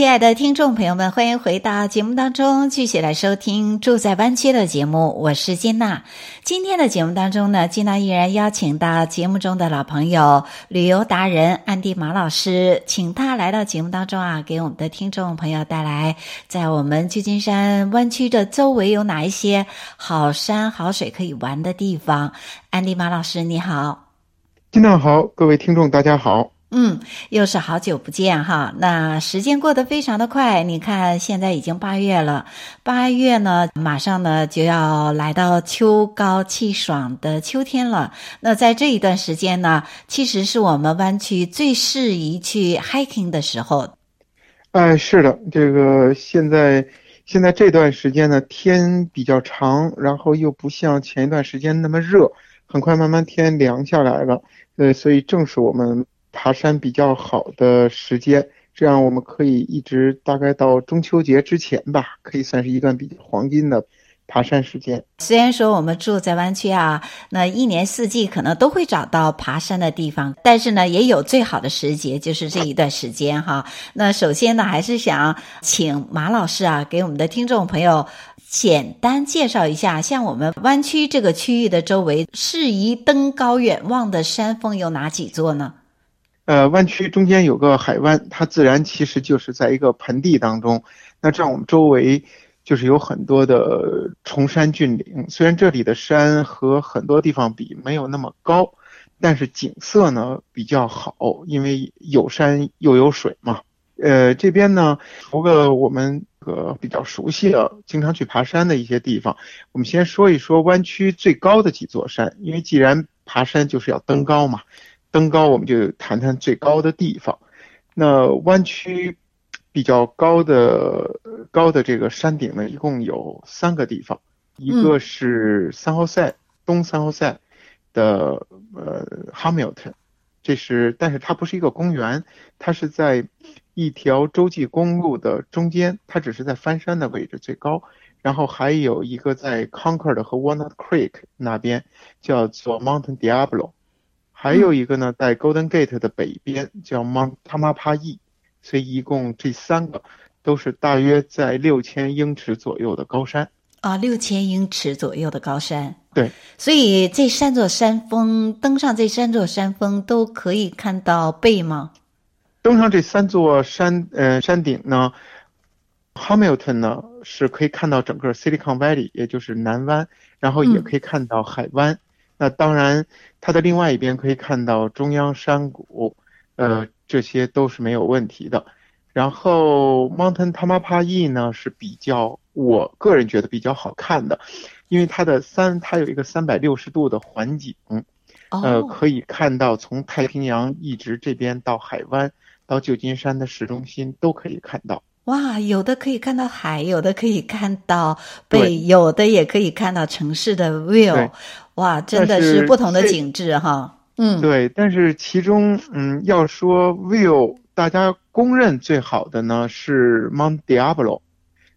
亲爱的听众朋友们，欢迎回到节目当中，继续来收听《住在湾区》的节目。我是金娜。今天的节目当中呢，金娜依然邀请到节目中的老朋友、旅游达人安迪马老师，请他来到节目当中啊，给我们的听众朋友带来在我们旧金山湾区的周围有哪一些好山好水可以玩的地方。安迪马老师，你好。金娜好，各位听众大家好。嗯，又是好久不见哈。那时间过得非常的快，你看现在已经八月了，八月呢马上呢就要来到秋高气爽的秋天了。那在这一段时间呢，其实是我们湾区最适宜去 hiking 的时候。哎，是的，这个现在现在这段时间呢，天比较长，然后又不像前一段时间那么热，很快慢慢天凉下来了。呃，所以正是我们。爬山比较好的时间，这样我们可以一直大概到中秋节之前吧，可以算是一段比较黄金的爬山时间。虽然说我们住在湾区啊，那一年四季可能都会找到爬山的地方，但是呢，也有最好的时节，就是这一段时间哈。那首先呢，还是想请马老师啊，给我们的听众朋友简单介绍一下，像我们湾区这个区域的周围，适宜登高远望的山峰有哪几座呢？呃，湾区中间有个海湾，它自然其实就是在一个盆地当中。那这样我们周围就是有很多的崇山峻岭。虽然这里的山和很多地方比没有那么高，但是景色呢比较好，因为有山又有水嘛。呃，这边呢，除了我们呃比较熟悉的、经常去爬山的一些地方，我们先说一说湾区最高的几座山，因为既然爬山就是要登高嘛。登高，我们就谈谈最高的地方。那湾区比较高的高的这个山顶呢，一共有三个地方，一个是三号赛、嗯、东三号赛的呃 Hamilton，这是，但是它不是一个公园，它是在一条洲际公路的中间，它只是在翻山的位置最高。然后还有一个在 Concord 和 Walnut Creek 那边，叫做 Mountain Diablo。还有一个呢，在 Golden Gate 的北边叫 Mount Tamalpais，所以一共这三个都是大约在六千英尺左右的高山啊，六千英尺左右的高山。对，所以这三座山峰，登上这三座山峰都可以看到贝吗？登上这三座山，呃，山顶呢，Hamilton 呢是可以看到整个 Silicon Valley，也就是南湾，然后也可以看到海湾。嗯那当然，它的另外一边可以看到中央山谷，呃，这些都是没有问题的。然后 Mountain Tamalpais 呢是比较，我个人觉得比较好看的，因为它的三，它有一个三百六十度的环景，呃，可以看到从太平洋一直这边到海湾，到旧金山的市中心都可以看到。哇，有的可以看到海，有的可以看到北，有的也可以看到城市的 view。哇，真的是不同的景致哈。嗯，对，但是其中，嗯，要说 view，大家公认最好的呢是 Mount Diablo。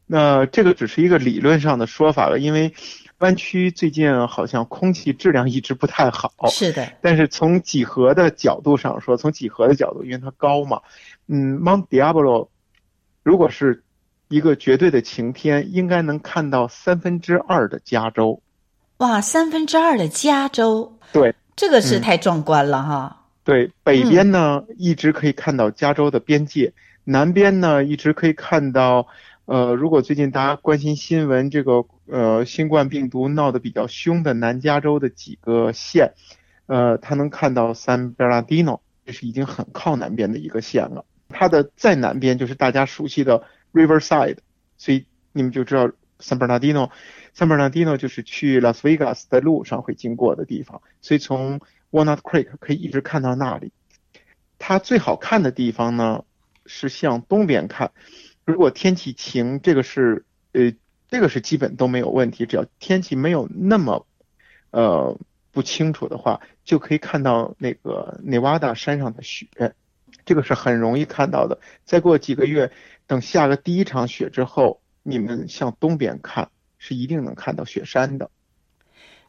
那这个只是一个理论上的说法了，因为湾区最近好像空气质量一直不太好。是的。但是从几何的角度上说，从几何的角度，因为它高嘛，嗯，Mount Diablo，如果是一个绝对的晴天，应该能看到三分之二的加州。哇，三分之二的加州，对，这个是太壮观了哈。嗯、对，北边呢、嗯、一直可以看到加州的边界，南边呢一直可以看到，呃，如果最近大家关心新闻，这个呃新冠病毒闹得比较凶的南加州的几个县，呃，它能看到 San Bernardino，这是已经很靠南边的一个县了。它的再南边就是大家熟悉的 Riverside，所以你们就知道 San Bernardino。San Bernardino 就是去 Las Vegas 的路上会经过的地方，所以从 Walnut Creek 可以一直看到那里。它最好看的地方呢是向东边看，如果天气晴，这个是呃这个是基本都没有问题，只要天气没有那么呃不清楚的话，就可以看到那个内瓦达山上的雪。这个是很容易看到的。再过几个月，等下了第一场雪之后，你们向东边看，是一定能看到雪山的。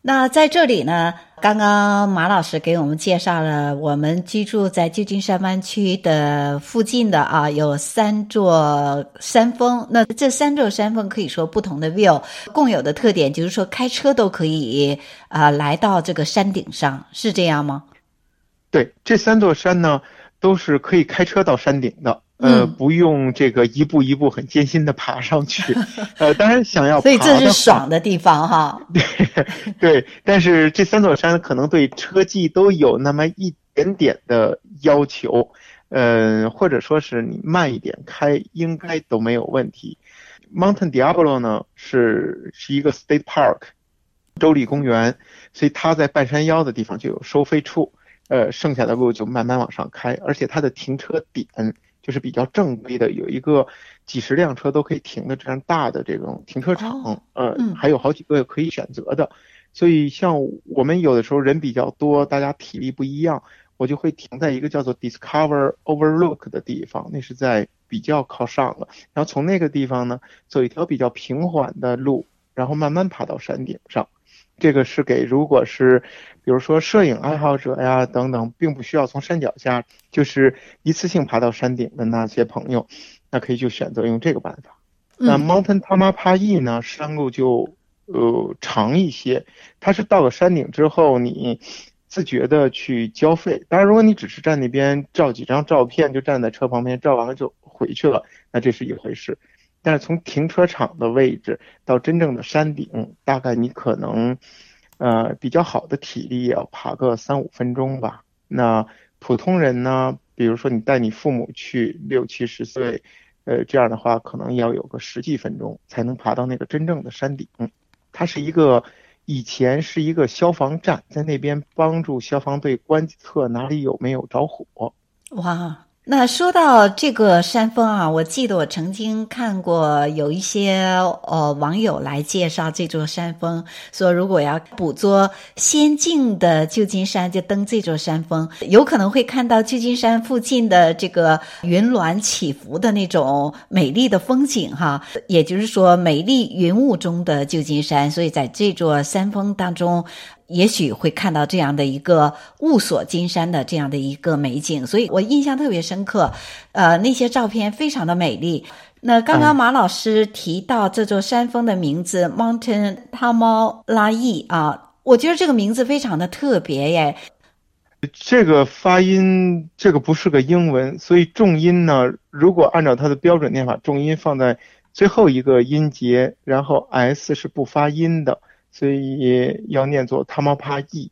那在这里呢，刚刚马老师给我们介绍了我们居住在旧金山湾区的附近的啊，有三座山峰。那这三座山峰可以说不同的 view，共有的特点就是说开车都可以啊来到这个山顶上，是这样吗？对，这三座山呢都是可以开车到山顶的。呃，不用这个一步一步很艰辛的爬上去，呃，当然想要爬，所以这是爽的地方哈。对 对，但是这三座山可能对车技都有那么一点点的要求，呃，或者说是你慢一点开，应该都没有问题。Mountain Diablo 呢是是一个 State Park，州立公园，所以它在半山腰的地方就有收费处，呃，剩下的路就慢慢往上开，而且它的停车点。就是比较正规的，有一个几十辆车都可以停的这样大的这种停车场，哦、呃，还有好几个可以选择的。所以像我们有的时候人比较多，大家体力不一样，我就会停在一个叫做 Discover Overlook 的地方，那是在比较靠上了。然后从那个地方呢，走一条比较平缓的路，然后慢慢爬到山顶上。这个是给如果是，比如说摄影爱好者呀等等，并不需要从山脚下，就是一次性爬到山顶的那些朋友，那可以就选择用这个办法。那 Mountain Tamalpais 呢，山路就呃长一些，它是到了山顶之后，你自觉的去交费。当然，如果你只是站那边照几张照片，就站在车旁边照完了就回去了，那这是一回事。但是从停车场的位置到真正的山顶，大概你可能，呃，比较好的体力也要爬个三五分钟吧。那普通人呢，比如说你带你父母去六七十岁，呃，这样的话可能要有个十几分钟才能爬到那个真正的山顶。它是一个以前是一个消防站，在那边帮助消防队观测哪里有没有着火。哇。那说到这个山峰啊，我记得我曾经看过有一些呃网友来介绍这座山峰，说如果要捕捉仙境的旧金山，就登这座山峰，有可能会看到旧金山附近的这个云峦起伏的那种美丽的风景哈。也就是说，美丽云雾中的旧金山，所以在这座山峰当中。也许会看到这样的一个雾锁金山的这样的一个美景，所以我印象特别深刻。呃，那些照片非常的美丽。那刚刚马老师提到这座山峰的名字 Mountain Tamalpais 啊，我觉得这个名字非常的特别耶。这个发音，这个不是个英文，所以重音呢，如果按照它的标准念法，重音放在最后一个音节，然后 S 是不发音的。所以要念作 Tamalpais。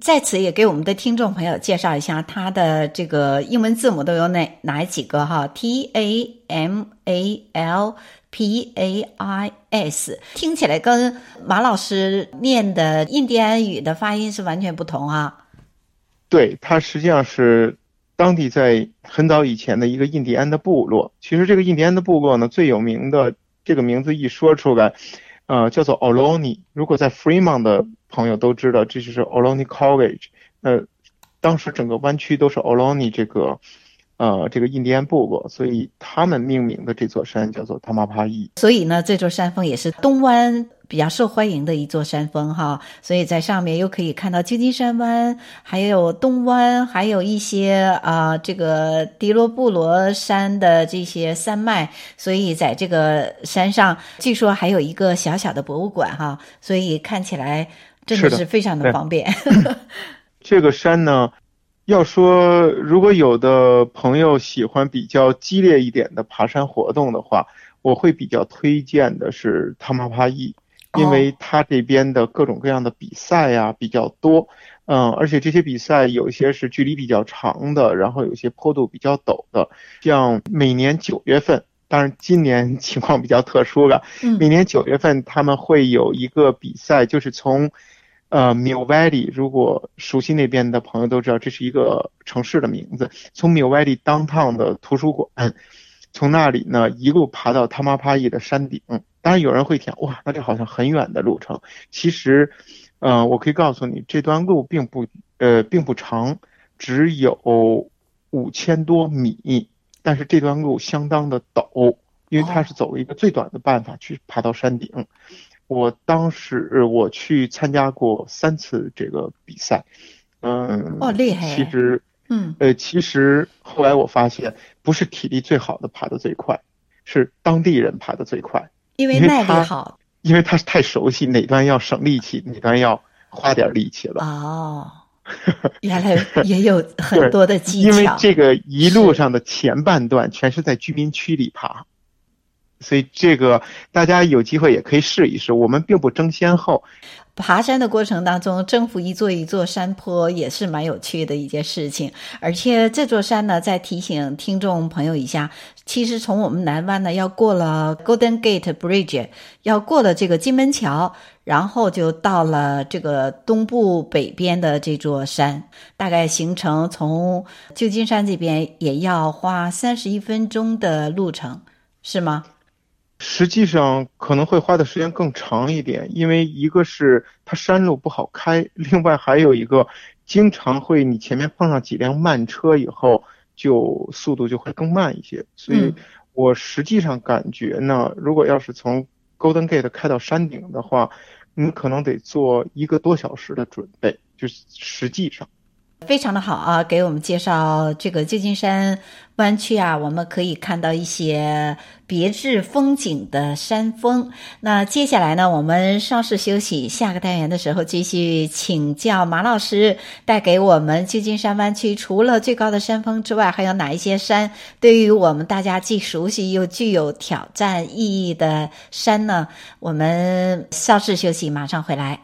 在此也给我们的听众朋友介绍一下，它的这个英文字母都有哪哪几个哈？T A M A L P A I S，听起来跟马老师念的印第安语的发音是完全不同啊。对，它实际上是当地在很早以前的一个印第安的部落。其实这个印第安的部落呢，最有名的这个名字一说出来。呃，叫做 Oloni，。如果在 Fremont 的朋友都知道，这就是 Oloni College。呃，当时整个湾区都是 Oloni 这个。呃，这个印第安部落，所以他们命名的这座山叫做塔马帕伊。所以呢，这座山峰也是东湾比较受欢迎的一座山峰哈。所以在上面又可以看到旧金山湾，还有东湾，还有一些啊、呃，这个迪罗布罗山的这些山脉。所以在这个山上，据说还有一个小小的博物馆哈。所以看起来真的是非常的方便。这个山呢？要说，如果有的朋友喜欢比较激烈一点的爬山活动的话，我会比较推荐的是 Tamalpais，因为它这边的各种各样的比赛呀比较多，嗯，而且这些比赛有一些是距离比较长的，然后有些坡度比较陡的，像每年九月份，当然今年 情况比较特殊了，每年九月份他们会有一个比赛，就是从。呃，Mill Valley，如果熟悉那边的朋友都知道，这是一个城市的名字。从 Mill Valley Downtown 的图书馆，从那里呢一路爬到 Tamalpais 的山顶。当然有人会想，哇，那这好像很远的路程。其实，呃，我可以告诉你，这段路并不，呃，并不长，只有五千多米，但是这段路相当的陡，因为它是走了一个最短的办法去爬到山顶。哦、我当时我去参加过三次这个比赛，嗯，哦，厉害。其实，嗯，呃，其实后来我发现，不是体力最好的爬得最快，是当地人爬得最快，因为耐力好，因为他是太熟悉哪段要省力气，哪段要花点力气了。哦。原来也有很多的技巧，因为这个一路上的前半段全是在居民区里爬，所以这个大家有机会也可以试一试。我们并不争先后。爬山的过程当中，征服一座一座山坡也是蛮有趣的一件事情。而且这座山呢，再提醒听众朋友一下，其实从我们南湾呢，要过了 Golden Gate Bridge，要过了这个金门桥，然后就到了这个东部北边的这座山，大概行程从旧金山这边也要花三十一分钟的路程，是吗？实际上可能会花的时间更长一点，因为一个是它山路不好开，另外还有一个经常会你前面碰上几辆慢车以后，就速度就会更慢一些。所以我实际上感觉呢，如果要是从 Golden Gate 开到山顶的话，你可能得做一个多小时的准备，就是实际上。非常的好啊，给我们介绍这个旧金山湾区啊，我们可以看到一些别致风景的山峰。那接下来呢，我们稍事休息，下个单元的时候继续请教马老师，带给我们旧金山湾区除了最高的山峰之外，还有哪一些山对于我们大家既熟悉又具有挑战意义的山呢？我们稍事休息，马上回来。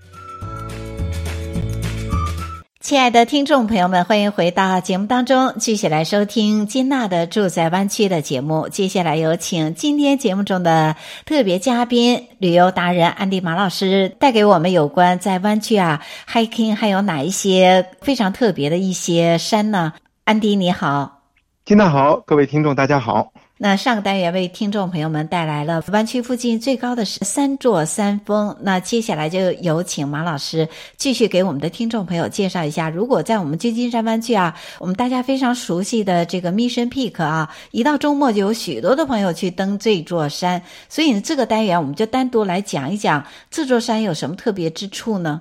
亲爱的听众朋友们，欢迎回到节目当中，继续来收听金娜的住在湾区的节目。接下来有请今天节目中的特别嘉宾，旅游达人安迪马老师，带给我们有关在湾区啊 hiking 还有哪一些非常特别的一些山呢？安迪你好，金娜好，各位听众大家好。那上个单元为听众朋友们带来了湾区附近最高的三座山峰。那接下来就有请马老师继续给我们的听众朋友介绍一下。如果在我们旧金山湾区啊，我们大家非常熟悉的这个 Mission Peak 啊，一到周末就有许多的朋友去登这座山。所以呢，这个单元我们就单独来讲一讲这座山有什么特别之处呢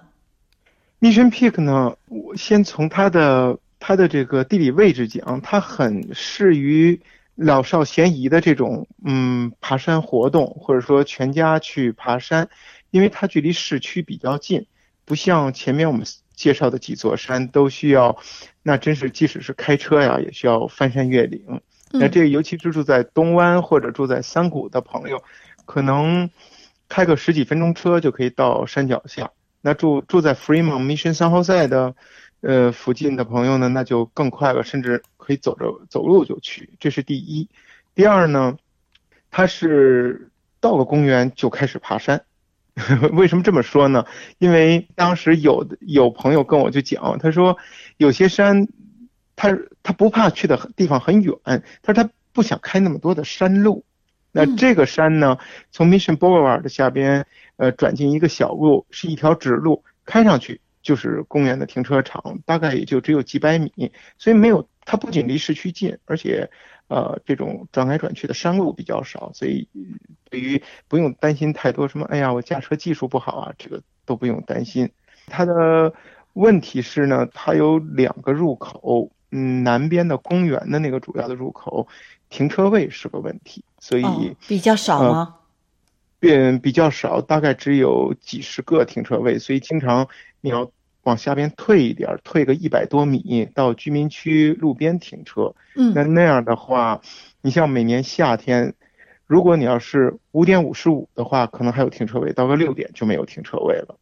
？Mission Peak 呢，我先从它的它的这个地理位置讲，它很适于。老少咸宜的这种嗯爬山活动，或者说全家去爬山，因为它距离市区比较近，不像前面我们介绍的几座山都需要，那真是即使是开车呀，也需要翻山越岭。那这个尤其是住在东湾或者住在三谷的朋友，可能开个十几分钟车就可以到山脚下。那住住在 Fremont Mission San Jose 的。呃，附近的朋友呢，那就更快了，甚至可以走着走路就去。这是第一。第二呢，他是到了公园就开始爬山。为什么这么说呢？因为当时有有朋友跟我就讲，他说有些山，他他不怕去的地方很远，他说他不想开那么多的山路。那这个山呢，从 Mission Boulevard 的下边，呃，转进一个小路，是一条直路，开上去。就是公园的停车场，大概也就只有几百米，所以没有，它不仅离市区近，而且，呃，这种转来转去的山路比较少，所以对于不用担心太多什么，哎呀，我驾车技术不好啊，这个都不用担心。它的问题是呢，它有两个入口，嗯，南边的公园的那个主要的入口，停车位是个问题，所以、哦、比较少吗？呃变比较少，大概只有几十个停车位，所以经常你要往下边退一点，退个一百多米到居民区路边停车。嗯，那那样的话，你像每年夏天，如果你要是五点五十五的话，可能还有停车位，到个六点就没有停车位了。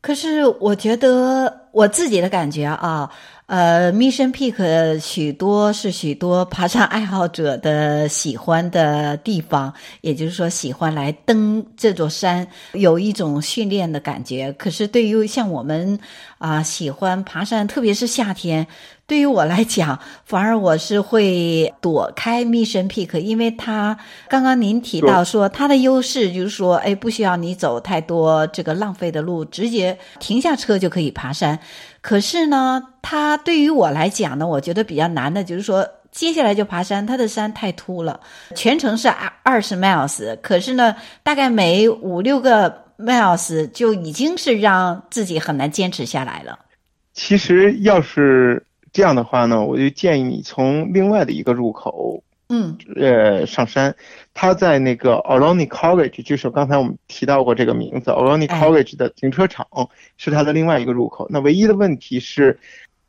可是我觉得我自己的感觉啊。呃，Mission Peak 许多是许多爬山爱好者的喜欢的地方，也就是说喜欢来登这座山，有一种训练的感觉。可是对于像我们啊、喜欢爬山，特别是夏天，对于我来讲，反而我是会躲开 Mission Peak，因为它刚刚您提到说它的优势就是说，哎，不需要你走太多这个浪费的路，直接停下车就可以爬山。可是呢，它对于我来讲呢，我觉得比较难的就是说，接下来就爬山，它的山太秃了，全程是二二十 miles，可是呢，大概每五六个 miles 就已经是让自己很难坚持下来了。其实要是这样的话呢，我就建议你从另外的一个入口。嗯，呃，上山，他在那个 Ohlone College，就是刚才我们提到过这个名字，Ohlone College 的停车场是它的另外一个入口。那唯一的问题是，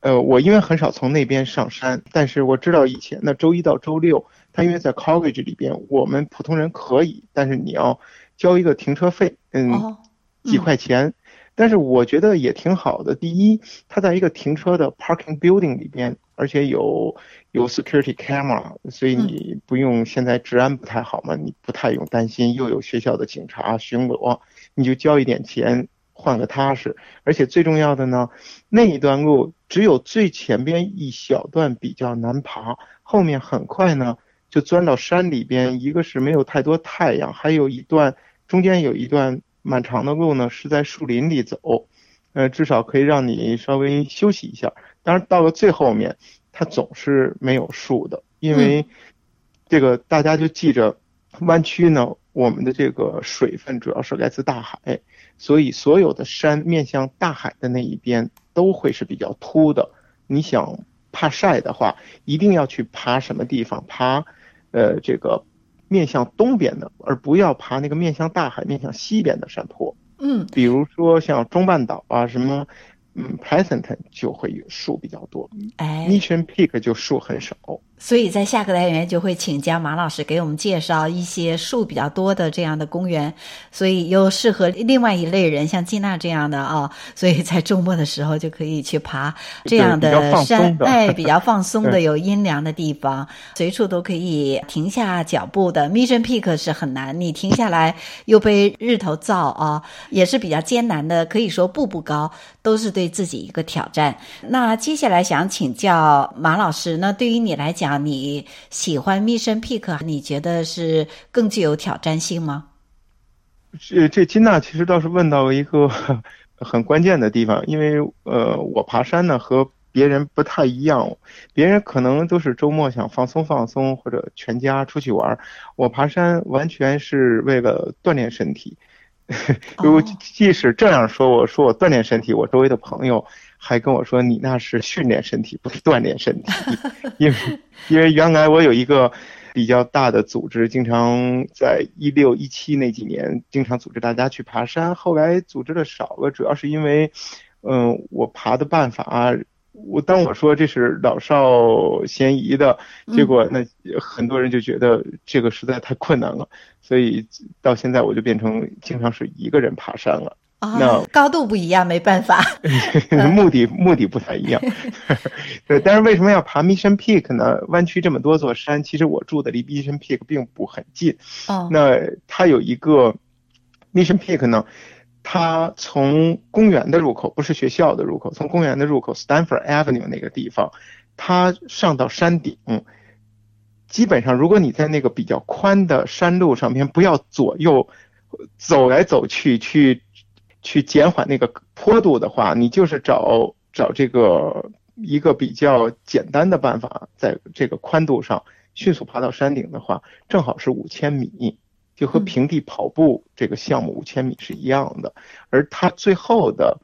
呃，我因为很少从那边上山，但是我知道以前那周一到周六，他因为在 College 里边，我们普通人可以，但是你要交一个停车费，嗯，哦、几块钱。嗯但是我觉得也挺好的。第一，它在一个停车的 parking building 里边，而且有有 security camera，所以你不用现在治安不太好嘛，你不太用担心。又有学校的警察巡逻，你就交一点钱换个踏实。而且最重要的呢，那一段路只有最前边一小段比较难爬，后面很快呢就钻到山里边。一个是没有太多太阳，还有一段中间有一段。蛮长的路呢，是在树林里走，呃，至少可以让你稍微休息一下。当然，到了最后面，它总是没有树的，因为这个大家就记着，湾区呢，我们的这个水分主要是来自大海，所以所有的山面向大海的那一边都会是比较秃的。你想怕晒的话，一定要去爬什么地方？爬，呃，这个。面向东边的，而不要爬那个面向大海、面向西边的山坡。嗯，比如说像中半岛啊，什么，嗯，Pleasanton 就会有树比较多。哎，Mission Peak 就树很少。所以在下个单元就会请教马老师给我们介绍一些树比较多的这样的公园，所以又适合另外一类人，像金娜这样的啊、哦，所以在周末的时候就可以去爬这样的山，哎，比较放松的 有阴凉的地方，随处都可以停下脚步的。Mission Peak 是很难，你停下来又被日头照啊，也是比较艰难的，可以说步步高，都是对自己一个挑战。那接下来想请教马老师，那对于你来讲，你喜欢 Mission Peak？你觉得是更具有挑战性吗？这这金娜其实倒是问到一个 很关键的地方，因为呃，我爬山呢和别人不太一样，别人可能都是周末想放松放松或者全家出去玩，我爬山完全是为了锻炼身体。如果即使这样说，我说我锻炼身体，我周围的朋友。还跟我说，你那是训练身体，不是锻炼身体。因为因为原来我有一个比较大的组织，经常在一六一七那几年经常组织大家去爬山，后来组织的少了，主要是因为，嗯，我爬的办法，我当我说这是老少咸宜的，结果那很多人就觉得这个实在太困难了，所以到现在我就变成经常是一个人爬山了。啊、哦，高度不一样，没办法。目的目的不太一样。对，但是为什么要爬 Mission Peak 呢？湾区这么多座山，其实我住的离 Mission Peak 并不很近。哦。那它有一个 Mission Peak 呢，它从公园的入口，不是学校的入口，从公园的入口 Stanford Avenue 那个地方，它上到山顶，基本上如果你在那个比较宽的山路上面，不要左右走来走去去。去减缓那个坡度的话，你就是找找这个一个比较简单的办法，在这个宽度上迅速爬到山顶的话，正好是五千米，就和平地跑步这个项目五千米是一样的。而它最后的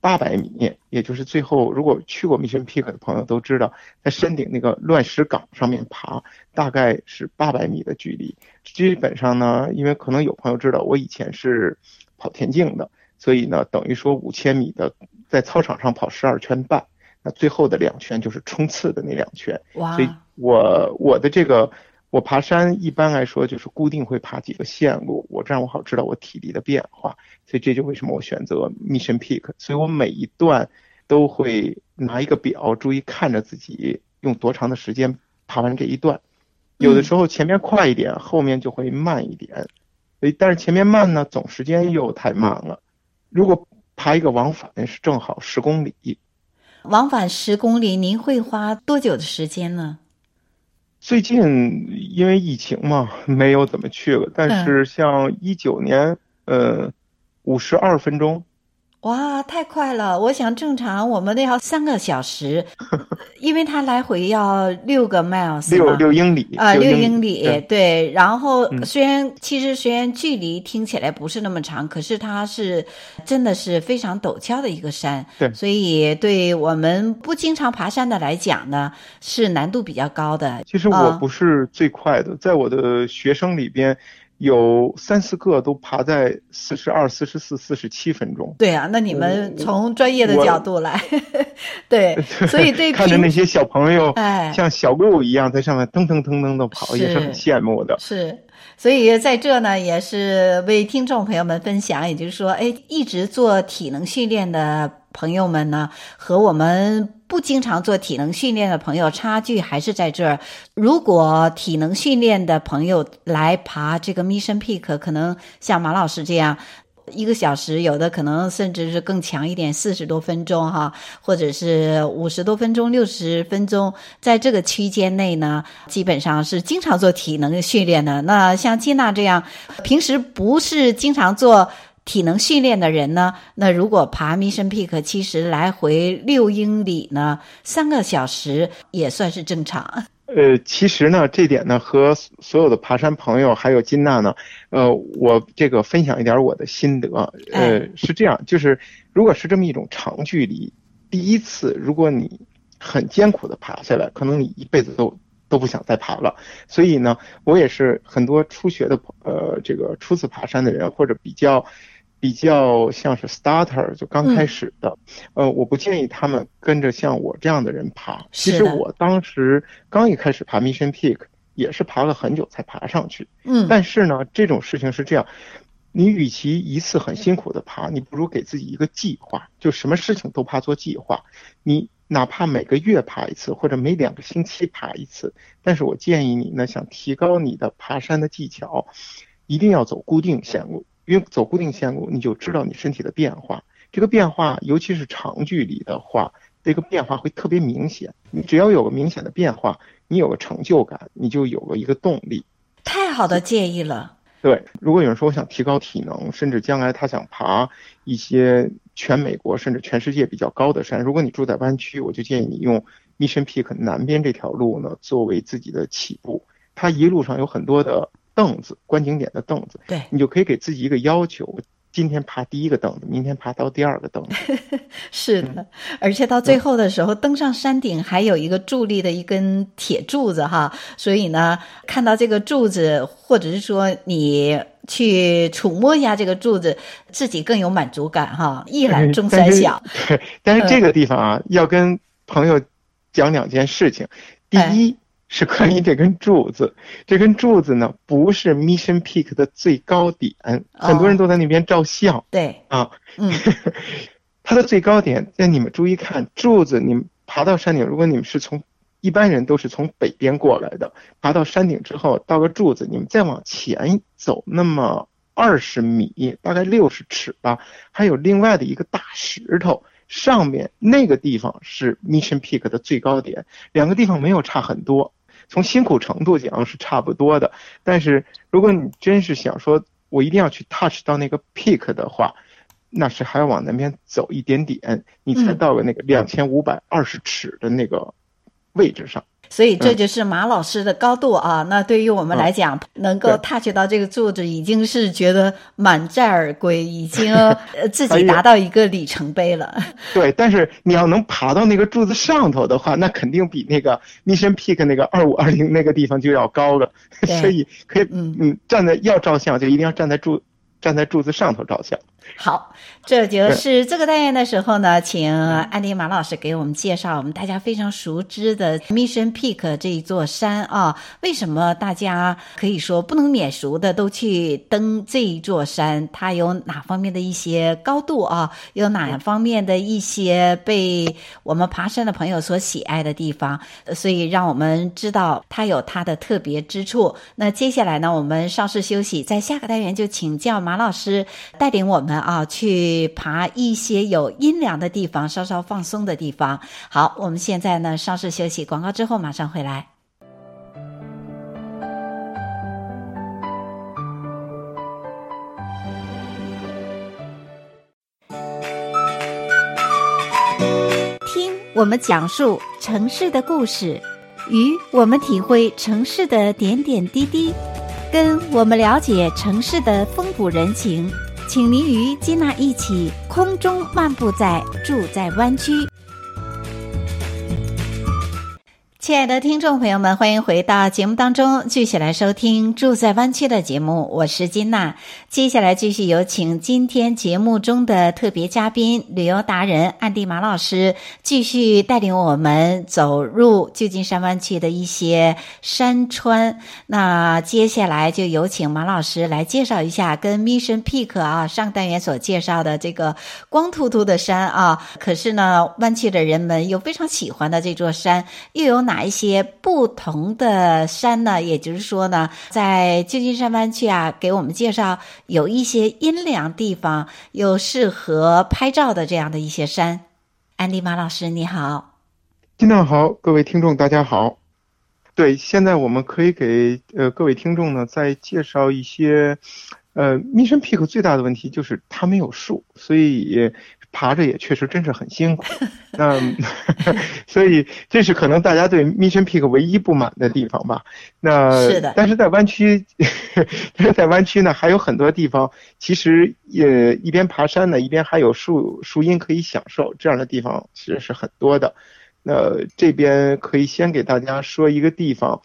八百米，也就是最后如果去过 Mission Peak 的朋友都知道，在山顶那个乱石岗上面爬，大概是八百米的距离。基本上呢，因为可能有朋友知道，我以前是跑田径的。所以呢，等于说五千米的在操场上跑十二圈半，那最后的两圈就是冲刺的那两圈。哇！所以我我的这个我爬山一般来说就是固定会爬几个线路，我这样我好知道我体力的变化。所以这就为什么我选择 Mission Peak。所以我每一段都会拿一个表，注意看着自己用多长的时间爬完这一段。有的时候前面快一点，后面就会慢一点。所以，但是前面慢呢，总时间又太慢了。如果爬一个往返是正好十公里，往返十公里，您会花多久的时间呢？最近因为疫情嘛，没有怎么去了。但是像一九年，嗯、呃，五十二分钟。哇，太快了！我想正常我们都要三个小时，因为它来回要六个 miles，六六英里啊，六英里。对，对，然后虽然、嗯、其实虽然距离听起来不是那么长，可是它是真的是非常陡峭的一个山。对，所以对我们不经常爬山的来讲呢，是难度比较高的。其实我不是最快的，哦、在我的学生里边。有三四个都爬在四十二、四十四、四十七分钟。对啊，那你们从专业的角度来，对，所以对看着那些小朋友，哎，像小鹿一样在上面腾腾腾腾的跑，也是很羡慕的。是，所以在这呢，也是为听众朋友们分享，也就是说，哎，一直做体能训练的朋友们呢，和我们。不经常做体能训练的朋友，差距还是在这儿。如果体能训练的朋友来爬这个 Mission Peak，可能像马老师这样，一个小时，有的可能甚至是更强一点，四十多分钟哈，或者是五十多分钟、六十分钟，在这个区间内呢，基本上是经常做体能训练的。那像金娜这样，平时不是经常做。体能训练的人呢，那如果爬 Mission Peak，其实来回六英里呢，三个小时也算是正常。呃，其实呢，这点呢，和所有的爬山朋友还有金娜呢，呃，我这个分享一点我的心得。呃，是这样，就是如果是这么一种长距离，第一次如果你很艰苦的爬下来，可能你一辈子都都不想再爬了。所以呢，我也是很多初学的呃，这个初次爬山的人或者比较。比较像是 starter 就刚开始的，嗯、呃，我不建议他们跟着像我这样的人爬。其实我当时刚一开始爬 Mission Peak，也是爬了很久才爬上去。嗯，但是呢，这种事情是这样，你与其一次很辛苦的爬，你不如给自己一个计划，就什么事情都怕做计划。你哪怕每个月爬一次，或者每两个星期爬一次，但是我建议你呢，想提高你的爬山的技巧，一定要走固定线路。因为走固定线路，你就知道你身体的变化。这个变化，尤其是长距离的话，这个变化会特别明显。你只要有个明显的变化，你有个成就感，你就有了一个动力。太好的建议了。对，如果有人说我想提高体能，甚至将来他想爬一些全美国甚至全世界比较高的山，如果你住在湾区，我就建议你用 Mission Peak 南边这条路呢作为自己的起步。它一路上有很多的。凳子，观景点的凳子，对，你就可以给自己一个要求：今天爬第一个凳子，明天爬到第二个凳子。是的，嗯、而且到最后的时候，登上山顶还有一个助力的一根铁柱子哈，所以呢，看到这个柱子，或者是说你去触摸一下这个柱子，自己更有满足感哈，一览众山小。对，但是这个地方啊，嗯、要跟朋友讲两件事情，第一。哎是关于这根柱子，这根柱子呢，不是 Mission Peak 的最高点，很多人都在那边照相。哦、对。啊，嗯，它的最高点，那你们注意看柱子，你们爬到山顶，如果你们是从一般人都是从北边过来的，爬到山顶之后，到个柱子，你们再往前走那么二十米，大概六十尺吧，还有另外的一个大石头。上面那个地方是 Mission Peak 的最高点，两个地方没有差很多。从辛苦程度讲是差不多的，但是如果你真是想说，我一定要去 touch 到那个 peak 的话，那是还要往南边走一点点，你才到了那个两千五百二十尺的那个位置上。所以这就是马老师的高度啊！嗯、那对于我们来讲，嗯、能够 touch 到这个柱子，已经是觉得满载而归，已经 自己达到一个里程碑了。对，但是你要能爬到那个柱子上头的话，那肯定比那个 Mission Peak 那个二五二零那个地方就要高了。所以可以，嗯嗯，站在要照相就一定要站在柱站在柱子上头照相。好，这就是这个单元的时候呢，请安迪马老师给我们介绍我们大家非常熟知的 Mission Peak 这一座山啊。为什么大家可以说不能免俗的都去登这一座山？它有哪方面的一些高度啊？有哪方面的一些被我们爬山的朋友所喜爱的地方？所以让我们知道它有它的特别之处。那接下来呢，我们稍事休息，在下个单元就请教马老师带领我们。啊，去爬一些有阴凉的地方，稍稍放松的地方。好，我们现在呢，稍事休息，广告之后马上回来。听我们讲述城市的故事，与我们体会城市的点点滴滴，跟我们了解城市的风土人情。请您与金娜一起空中漫步在住在湾区。亲爱的听众朋友们，欢迎回到节目当中，继续来收听《住在湾区》的节目。我是金娜，接下来继续有请今天节目中的特别嘉宾——旅游达人安迪马老师，继续带领我们走入旧金山湾区的一些山川。那接下来就有请马老师来介绍一下，跟 Mission Peak 啊上单元所介绍的这个光秃秃的山啊，可是呢，湾区的人们又非常喜欢的这座山，又有哪？一些不同的山呢？也就是说呢，在旧金山湾区啊，给我们介绍有一些阴凉地方，又适合拍照的这样的一些山。安迪马老师，你好。金娜好，各位听众大家好。对，现在我们可以给呃各位听众呢再介绍一些，呃，Mission Peak 最大的问题就是它没有树，所以。爬着也确实真是很辛苦，那 所以这是可能大家对 Mission Peak 唯一不满的地方吧。那是的，但是在湾区，但是在湾区呢还有很多地方，其实也一边爬山呢，一边还有树树荫可以享受，这样的地方其实是很多的。那这边可以先给大家说一个地方，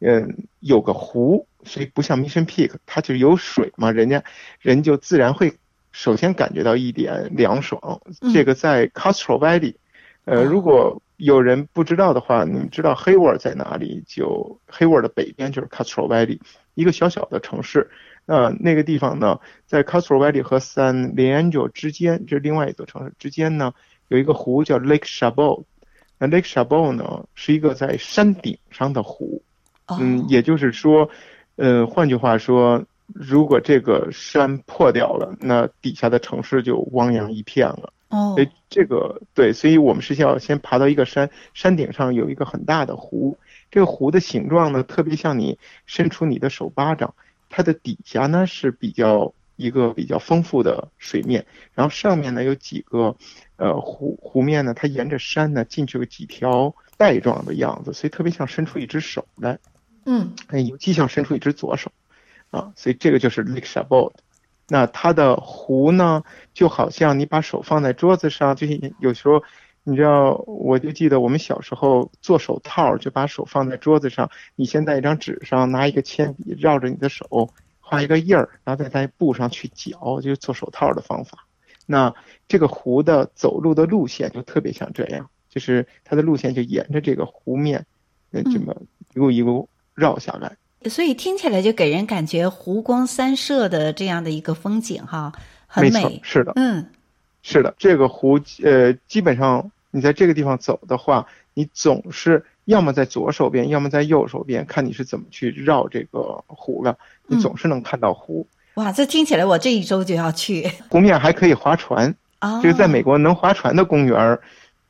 嗯，有个湖，所以不像 Mission Peak，它就有水嘛，人家人就自然会。首先感觉到一点凉爽，这个在 Castro Valley，呃，如果有人不知道的话，你们知道 Hayward 在哪里？就 Hayward 的北边就是 Castro Valley，一个小小的城市。那那个地方呢，在 Castro Valley 和 San Leandro 之间，这是另外一座城市之间呢，有一个湖叫 Lake Chabot。那 Lake Chabot 呢，是一个在山顶上的湖。嗯，也就是说，呃，换句话说。如果这个山破掉了，那底下的城市就汪洋一片了。哦，所以这个对，所以我们是要先爬到一个山，山顶上有一个很大的湖，这个湖的形状呢，特别像你伸出你的手巴掌，它的底下呢是比较一个比较丰富的水面，然后上面呢有几个呃湖湖面呢，它沿着山呢进去有几条带状的样子，所以特别像伸出一只手来。嗯，哎，尤其像伸出一只左手。啊，所以这个就是 Lake Chabot，那它的湖呢，就好像你把手放在桌子上，就是有时候，你知道，我就记得我们小时候做手套，就把手放在桌子上，你先在一张纸上拿一个铅笔绕着你的手画一个印儿，然后再在布上去搅，就是做手套的方法。那这个湖的走路的路线就特别像这样，就是它的路线就沿着这个湖面，呃，这么一路一路绕下来。所以听起来就给人感觉湖光山色的这样的一个风景哈，很美。是的，嗯，是的，这个湖呃，基本上你在这个地方走的话，你总是要么在左手边，要么在右手边，看你是怎么去绕这个湖了，你总是能看到湖。嗯、哇，这听起来我这一周就要去。湖面还可以划船 啊，这个在美国能划船的公园，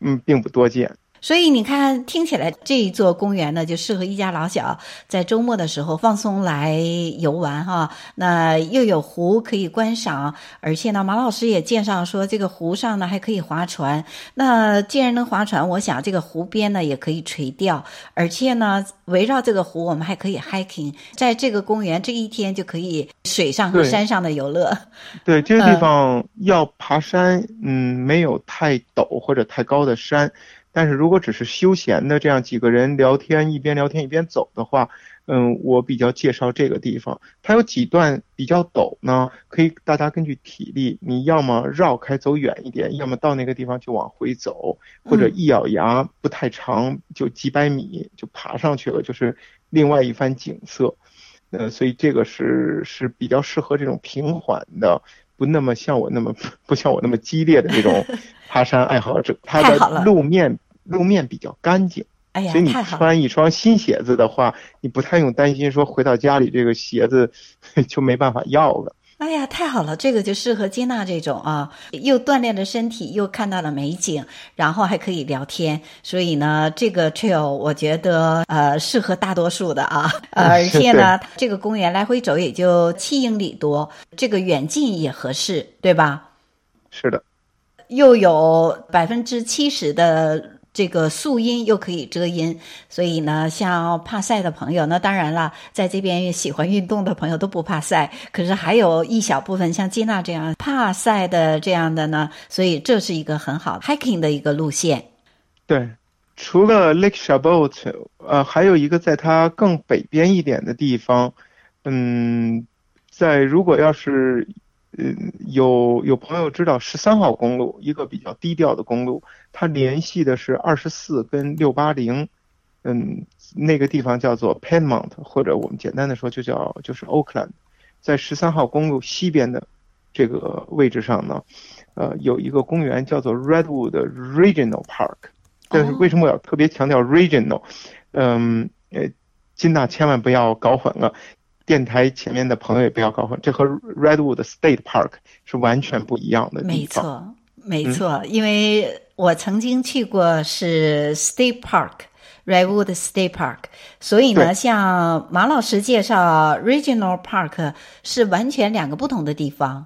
嗯，并不多见。所以你看，听起来这一座公园呢，就适合一家老小在周末的时候放松来游玩哈。那又有湖可以观赏，而且呢，马老师也介绍说，这个湖上呢还可以划船。那既然能划船，我想这个湖边呢也可以垂钓，而且呢，围绕这个湖我们还可以 hiking，在这个公园这一天就可以水上和山上的游乐。对，对这个地方要爬山，嗯，没有太陡或者太高的山。但是如果只是休闲的这样几个人聊天，一边聊天一边走的话，嗯，我比较介绍这个地方，它有几段比较陡呢，可以大家根据体力，你要么绕开走远一点，要么到那个地方就往回走，或者一咬牙不太长，就几百米就爬上去了，就是另外一番景色。呃，所以这个是是比较适合这种平缓的，不那么像我那么不像我那么激烈的这种 爬山爱好者。它的路面路面比较干净，哎呀，所以你穿一双新鞋子的话，你不太用担心说回到家里这个鞋子 就没办法要了。哎呀，太好了，这个就适合接纳这种啊，又锻炼了身体，又看到了美景，然后还可以聊天，所以呢，这个 trail 我觉得呃适合大多数的啊，而且呢，这个公园来回走也就七英里多，这个远近也合适，对吧？是的，又有百分之七十的。这个树荫又可以遮阴，所以呢，像怕晒的朋友，那当然了，在这边喜欢运动的朋友都不怕晒。可是还有一小部分像金娜这样怕晒的这样的呢，所以这是一个很好 hiking 的一个路线。对，除了 Lake Chabot，呃，还有一个在它更北边一点的地方，嗯，在如果要是。嗯，有有朋友知道十三号公路，一个比较低调的公路，它联系的是二十四跟六八零，嗯，那个地方叫做 Penmont，或者我们简单的说就叫就是 Oakland，在十三号公路西边的这个位置上呢，呃，有一个公园叫做 Redwood Regional Park，但是为什么我要特别强调 Regional？嗯，呃，金娜千万不要搞混了。电台前面的朋友也不要搞混，这和 Redwood State Park 是完全不一样的地方。没错，没错，嗯，因为我曾经去过是 State Park，Redwood State Park，所以呢，像马老师介绍 Regional Park 是完全两个不同的地方。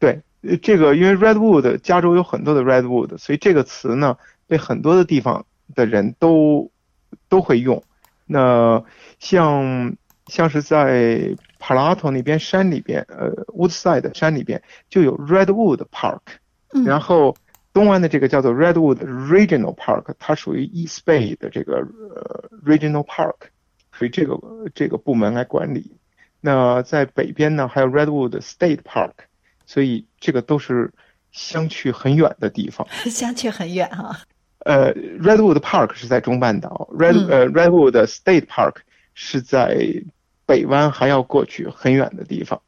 对，这个因为 Redwood 加州有很多的 Redwood，所以这个词呢被很多的地方的人都都会用。那像。像是在 Palo 那边山里边，呃，Woodside 山里边就有 Redwood Park，嗯，然后东湾的这个叫做 Redwood Regional Park，它属于 East Bay 的这个呃 Regional Park，所以这个这个部门来管理。那在北边呢，还有 Redwood State Park，所以这个都是相去很远的地方。相去很远哈。呃，Redwood Park 是在中半岛，Red、嗯、呃 Redwood State Park 是在。北湾还要过去很远的地方，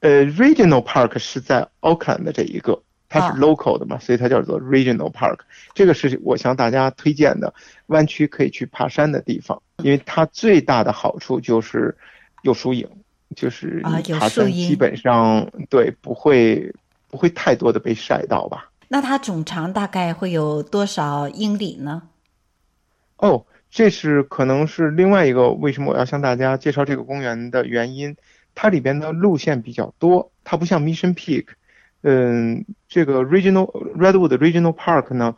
呃，Regional Park 是在 Oakland 的这一个，它是 local 的嘛，啊、所以它叫做 Regional Park。这个是我向大家推荐的湾区可以去爬山的地方，因为它最大的好处就是有树影，就是爬山基本上、啊、对不会不会太多的被晒到吧。那它总长大概会有多少英里呢？哦。这是可能是另外一个为什么我要向大家介绍这个公园的原因，它里边的路线比较多，它不像 Mission Peak，嗯，这个 Regional Redwood Regional Park 呢，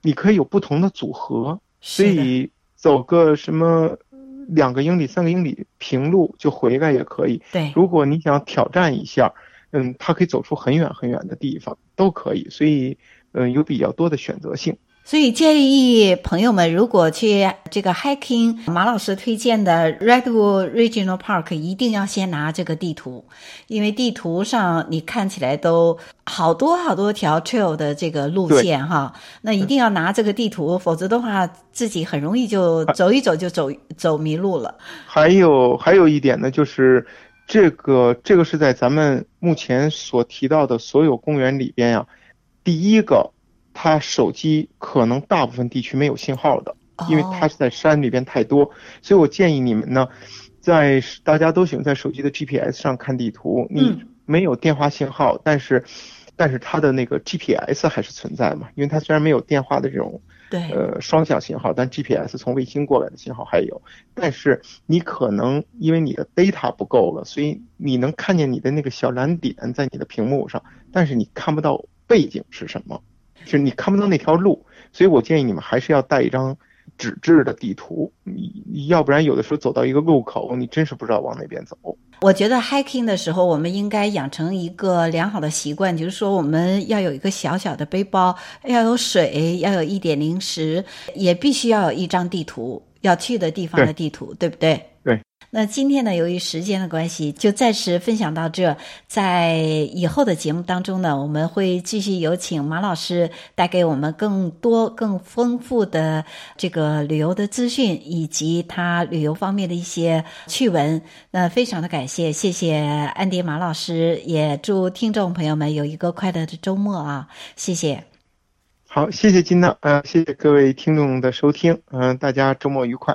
你可以有不同的组合，所以走个什么两个英里、三个英里平路就回来也可以。对，如果你想挑战一下，嗯，它可以走出很远很远的地方，都可以，所以嗯，有比较多的选择性。所以建议朋友们，如果去这个 hiking，马老师推荐的 Redwood Regional Park，一定要先拿这个地图，因为地图上你看起来都好多好多条 trail 的这个路线哈，那一定要拿这个地图，否则的话自己很容易就走一走就走走迷路了。还有还有一点呢，就是这个这个是在咱们目前所提到的所有公园里边呀，第一个。它手机可能大部分地区没有信号的，因为它是在山里边太多，所以我建议你们呢，在大家都喜欢在手机的 GPS 上看地图，你没有电话信号，但是，但是它的那个 GPS 还是存在嘛，因为它虽然没有电话的这种，对，呃，双向信号，但 GPS 从卫星过来的信号还有，但是你可能因为你的 data 不够了，所以你能看见你的那个小蓝点在你的屏幕上，但是你看不到背景是什么。就是你看不到那条路，所以我建议你们还是要带一张纸质的地图，你要不然有的时候走到一个路口，你真是不知道往哪边走。我觉得 hiking 的时候，我们应该养成一个良好的习惯，就是说我们要有一个小小的背包，要有水，要有一点零食，也必须要有一张地图，要去的地方的地图，对，对不对？对，那今天呢，由于时间的关系，就暂时分享到这。在以后的节目当中呢，我们会继续有请马老师带给我们更多、更丰富的这个旅游的资讯，以及他旅游方面的一些趣闻。那非常的感谢，谢谢安迪马老师，也祝听众朋友们有一个快乐的周末啊！谢谢。好，谢谢金娜，呃，谢谢各位听众的收听，嗯、大家周末愉快。